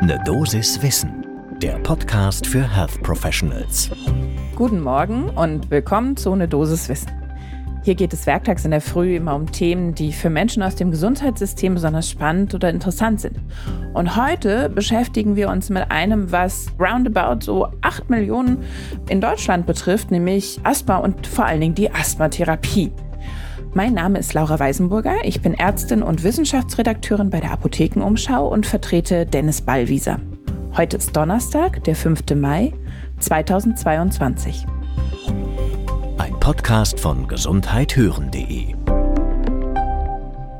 Ne Dosis Wissen, der Podcast für Health Professionals. Guten Morgen und willkommen zu Ne Dosis Wissen. Hier geht es werktags in der Früh immer um Themen, die für Menschen aus dem Gesundheitssystem besonders spannend oder interessant sind. Und heute beschäftigen wir uns mit einem, was roundabout so 8 Millionen in Deutschland betrifft, nämlich Asthma und vor allen Dingen die Asthmatherapie. Mein Name ist Laura Weisenburger. Ich bin Ärztin und Wissenschaftsredakteurin bei der Apothekenumschau und vertrete Dennis Ballwieser. Heute ist Donnerstag, der 5. Mai 2022. Ein Podcast von gesundheithören.de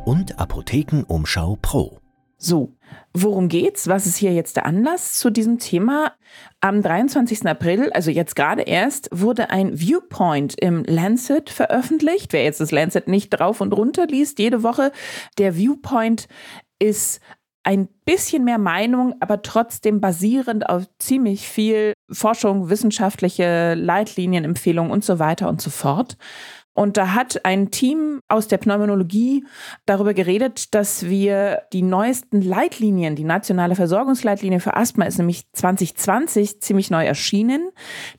und Apothekenumschau Pro. So, worum geht's? Was ist hier jetzt der Anlass zu diesem Thema? Am 23. April, also jetzt gerade erst, wurde ein Viewpoint im Lancet veröffentlicht. Wer jetzt das Lancet nicht drauf und runter liest, jede Woche, der Viewpoint ist ein bisschen mehr Meinung, aber trotzdem basierend auf ziemlich viel Forschung, wissenschaftliche Leitlinien, Empfehlungen und so weiter und so fort. Und da hat ein Team aus der Pneumonologie darüber geredet, dass wir die neuesten Leitlinien, die nationale Versorgungsleitlinie für Asthma ist nämlich 2020 ziemlich neu erschienen,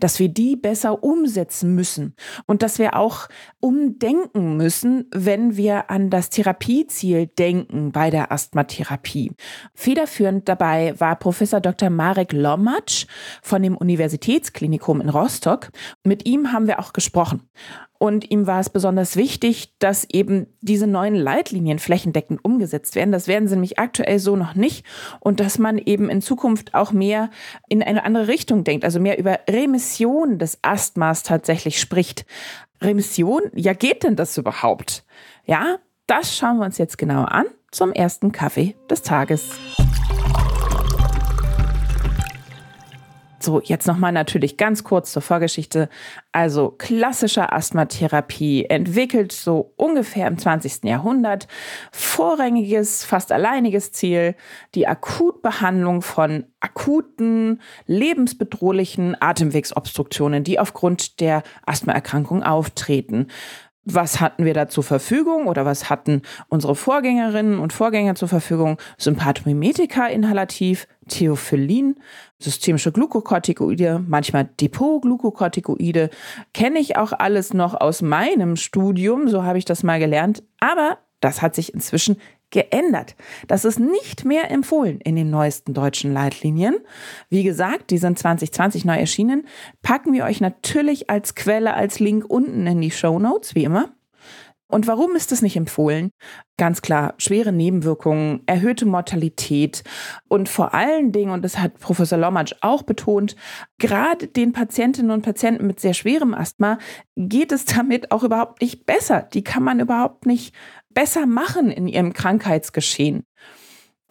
dass wir die besser umsetzen müssen und dass wir auch umdenken müssen, wenn wir an das Therapieziel denken bei der Asthmatherapie. Federführend dabei war Professor Dr. Marek Lomatsch von dem Universitätsklinikum in Rostock. Mit ihm haben wir auch gesprochen. Und ihm war es besonders wichtig, dass eben diese neuen Leitlinien flächendeckend umgesetzt werden. Das werden sie nämlich aktuell so noch nicht. Und dass man eben in Zukunft auch mehr in eine andere Richtung denkt, also mehr über Remission des Asthmas tatsächlich spricht. Remission? Ja, geht denn das überhaupt? Ja, das schauen wir uns jetzt genauer an zum ersten Kaffee des Tages. So, jetzt nochmal natürlich ganz kurz zur Vorgeschichte. Also klassische Asthmatherapie entwickelt so ungefähr im 20. Jahrhundert. Vorrangiges, fast alleiniges Ziel, die Akutbehandlung von akuten, lebensbedrohlichen Atemwegsobstruktionen, die aufgrund der Asthmaerkrankung auftreten was hatten wir da zur Verfügung oder was hatten unsere Vorgängerinnen und Vorgänger zur Verfügung? Sympathomimetika inhalativ, Theophyllin, systemische Glukokortikoide, manchmal Depot-Glukokortikoide. Kenne ich auch alles noch aus meinem Studium, so habe ich das mal gelernt. Aber das hat sich inzwischen geändert. Das ist nicht mehr empfohlen in den neuesten deutschen Leitlinien. Wie gesagt, die sind 2020 neu erschienen. Packen wir euch natürlich als Quelle, als Link unten in die Show Notes, wie immer. Und warum ist das nicht empfohlen? Ganz klar, schwere Nebenwirkungen, erhöhte Mortalität und vor allen Dingen, und das hat Professor Lomatsch auch betont, gerade den Patientinnen und Patienten mit sehr schwerem Asthma geht es damit auch überhaupt nicht besser. Die kann man überhaupt nicht besser machen in ihrem Krankheitsgeschehen.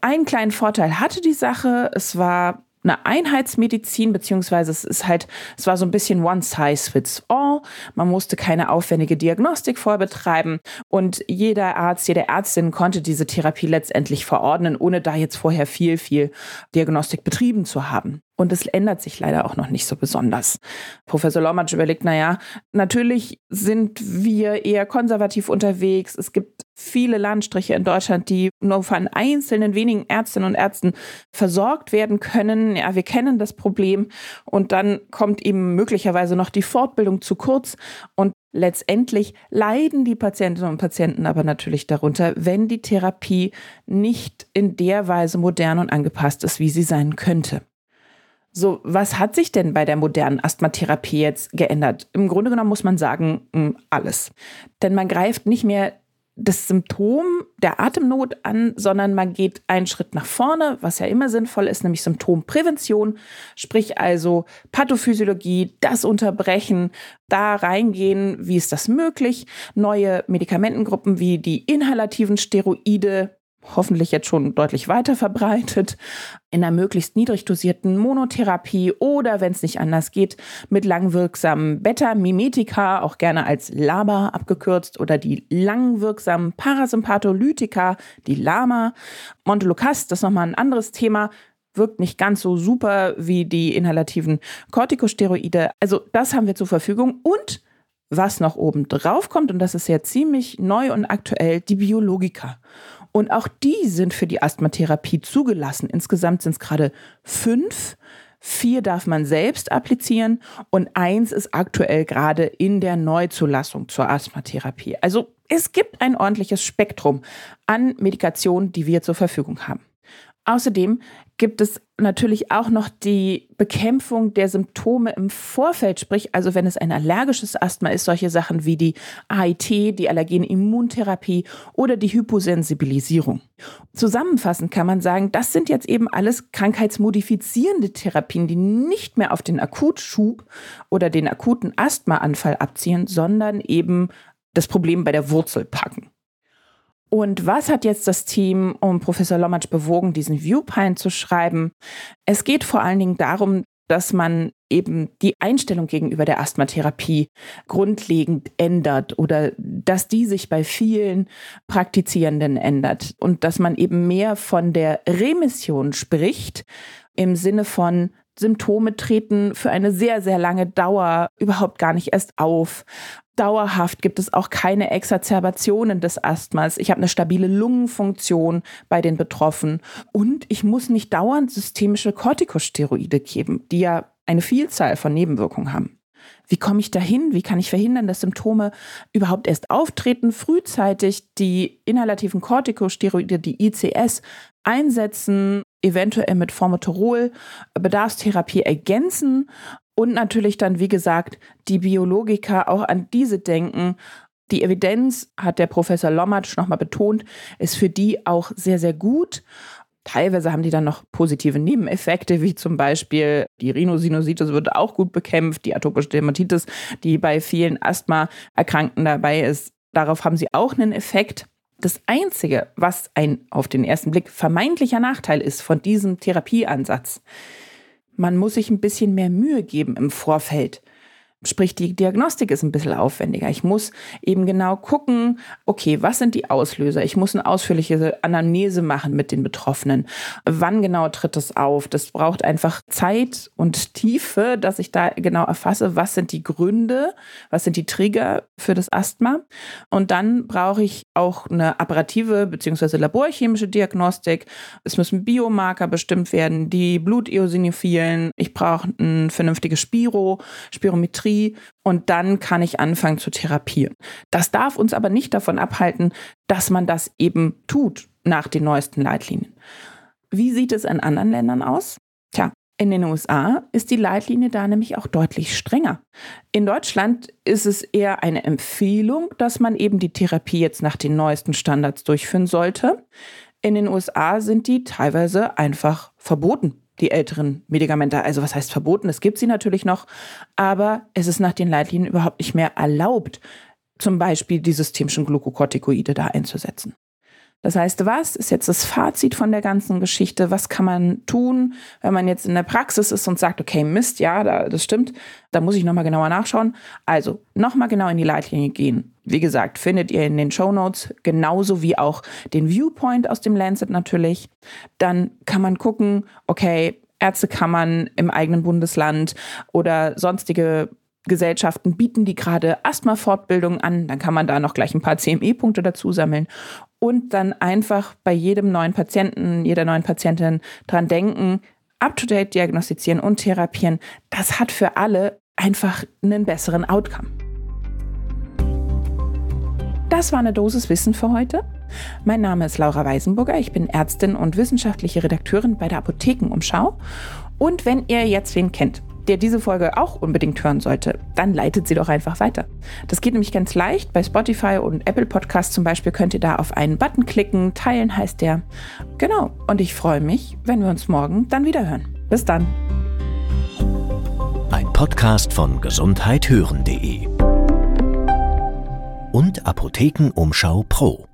Einen kleinen Vorteil hatte die Sache, es war eine Einheitsmedizin, beziehungsweise es ist halt, es war so ein bisschen one size fits all. Man musste keine aufwendige Diagnostik vorbetreiben und jeder Arzt, jede Ärztin konnte diese Therapie letztendlich verordnen, ohne da jetzt vorher viel, viel Diagnostik betrieben zu haben. Und es ändert sich leider auch noch nicht so besonders. Professor Lomatsch überlegt, naja, natürlich sind wir eher konservativ unterwegs. Es gibt viele Landstriche in Deutschland, die nur von einzelnen wenigen Ärztinnen und Ärzten versorgt werden können. Ja, wir kennen das Problem. Und dann kommt eben möglicherweise noch die Fortbildung zu kurz. Und letztendlich leiden die Patientinnen und Patienten aber natürlich darunter, wenn die Therapie nicht in der Weise modern und angepasst ist, wie sie sein könnte. So, was hat sich denn bei der modernen Asthmatherapie jetzt geändert? Im Grunde genommen muss man sagen, hm, alles. Denn man greift nicht mehr das Symptom der Atemnot an, sondern man geht einen Schritt nach vorne, was ja immer sinnvoll ist, nämlich Symptomprävention, sprich also Pathophysiologie, das Unterbrechen, da reingehen, wie ist das möglich, neue Medikamentengruppen wie die inhalativen Steroide, hoffentlich jetzt schon deutlich weiter verbreitet, in einer möglichst niedrig dosierten Monotherapie oder, wenn es nicht anders geht, mit langwirksamen Beta-Mimetika, auch gerne als LABA abgekürzt, oder die langwirksamen Parasympatholytika, die LAMA. Montelukast, das ist nochmal ein anderes Thema, wirkt nicht ganz so super wie die inhalativen Corticosteroide. Also das haben wir zur Verfügung und was noch oben drauf kommt, und das ist ja ziemlich neu und aktuell, die Biologika. Und auch die sind für die Asthmatherapie zugelassen. Insgesamt sind es gerade fünf. Vier darf man selbst applizieren und eins ist aktuell gerade in der Neuzulassung zur Asthmatherapie. Also es gibt ein ordentliches Spektrum an Medikationen, die wir zur Verfügung haben. Außerdem gibt es natürlich auch noch die Bekämpfung der Symptome im Vorfeld, sprich also wenn es ein allergisches Asthma ist, solche Sachen wie die AIT, die Allergenimmuntherapie oder die Hyposensibilisierung. Zusammenfassend kann man sagen, das sind jetzt eben alles krankheitsmodifizierende Therapien, die nicht mehr auf den Akutschub oder den akuten Asthmaanfall abziehen, sondern eben das Problem bei der Wurzel packen. Und was hat jetzt das Team um Professor Lommatsch bewogen, diesen Viewpine zu schreiben? Es geht vor allen Dingen darum, dass man eben die Einstellung gegenüber der Asthmatherapie grundlegend ändert oder dass die sich bei vielen Praktizierenden ändert und dass man eben mehr von der Remission spricht im Sinne von Symptome treten für eine sehr, sehr lange Dauer überhaupt gar nicht erst auf. Dauerhaft gibt es auch keine Exacerbationen des Asthmas. Ich habe eine stabile Lungenfunktion bei den Betroffenen und ich muss nicht dauernd systemische Corticosteroide geben, die ja eine Vielzahl von Nebenwirkungen haben. Wie komme ich dahin? Wie kann ich verhindern, dass Symptome überhaupt erst auftreten? Frühzeitig die inhalativen Corticosteroide, die ICS, einsetzen, eventuell mit Formoterol Bedarfstherapie ergänzen und natürlich dann, wie gesagt, die Biologiker auch an diese denken. Die Evidenz, hat der Professor Lommatsch nochmal betont, ist für die auch sehr, sehr gut. Teilweise haben die dann noch positive Nebeneffekte, wie zum Beispiel die Rhinosinusitis wird auch gut bekämpft, die atopische Dermatitis, die bei vielen Asthma-Erkrankten dabei ist. Darauf haben sie auch einen Effekt. Das Einzige, was ein auf den ersten Blick vermeintlicher Nachteil ist von diesem Therapieansatz, man muss sich ein bisschen mehr Mühe geben im Vorfeld. Sprich, die Diagnostik ist ein bisschen aufwendiger. Ich muss eben genau gucken, okay, was sind die Auslöser? Ich muss eine ausführliche Anamnese machen mit den Betroffenen. Wann genau tritt es auf? Das braucht einfach Zeit und Tiefe, dass ich da genau erfasse, was sind die Gründe, was sind die Trigger für das Asthma. Und dann brauche ich auch eine apparative bzw. laborchemische Diagnostik. Es müssen Biomarker bestimmt werden, die Bluteosinophilen. Ich brauche ein vernünftiges Spiro, Spirometrie Psychiatrie und dann kann ich anfangen zu therapieren. Das darf uns aber nicht davon abhalten, dass man das eben tut nach den neuesten Leitlinien. Wie sieht es in anderen Ländern aus? Tja, in den USA ist die Leitlinie da nämlich auch deutlich strenger. In Deutschland ist es eher eine Empfehlung, dass man eben die Therapie jetzt nach den neuesten Standards durchführen sollte. In den USA sind die teilweise einfach verboten die älteren Medikamente. Also was heißt verboten? Es gibt sie natürlich noch, aber es ist nach den Leitlinien überhaupt nicht mehr erlaubt, zum Beispiel die systemischen Glukokortikoide da einzusetzen. Das heißt, was ist jetzt das Fazit von der ganzen Geschichte? Was kann man tun, wenn man jetzt in der Praxis ist und sagt, okay, Mist, ja, das stimmt, da muss ich nochmal genauer nachschauen. Also nochmal genau in die Leitlinie gehen. Wie gesagt, findet ihr in den Show Notes genauso wie auch den Viewpoint aus dem Lancet natürlich. Dann kann man gucken, okay, Ärztekammern im eigenen Bundesland oder sonstige Gesellschaften bieten die gerade Asthma-Fortbildungen an. Dann kann man da noch gleich ein paar CME-Punkte dazu sammeln und dann einfach bei jedem neuen Patienten, jeder neuen Patientin dran denken, up-to-date diagnostizieren und therapieren. Das hat für alle einfach einen besseren Outcome. Das war eine Dosis Wissen für heute. Mein Name ist Laura Weisenburger. Ich bin Ärztin und wissenschaftliche Redakteurin bei der Apothekenumschau. Und wenn ihr jetzt wen kennt, der diese Folge auch unbedingt hören sollte, dann leitet sie doch einfach weiter. Das geht nämlich ganz leicht. Bei Spotify und Apple Podcasts zum Beispiel könnt ihr da auf einen Button klicken. Teilen heißt der. Genau. Und ich freue mich, wenn wir uns morgen dann wieder hören. Bis dann. Ein Podcast von gesundheithören.de und Apothekenumschau Pro.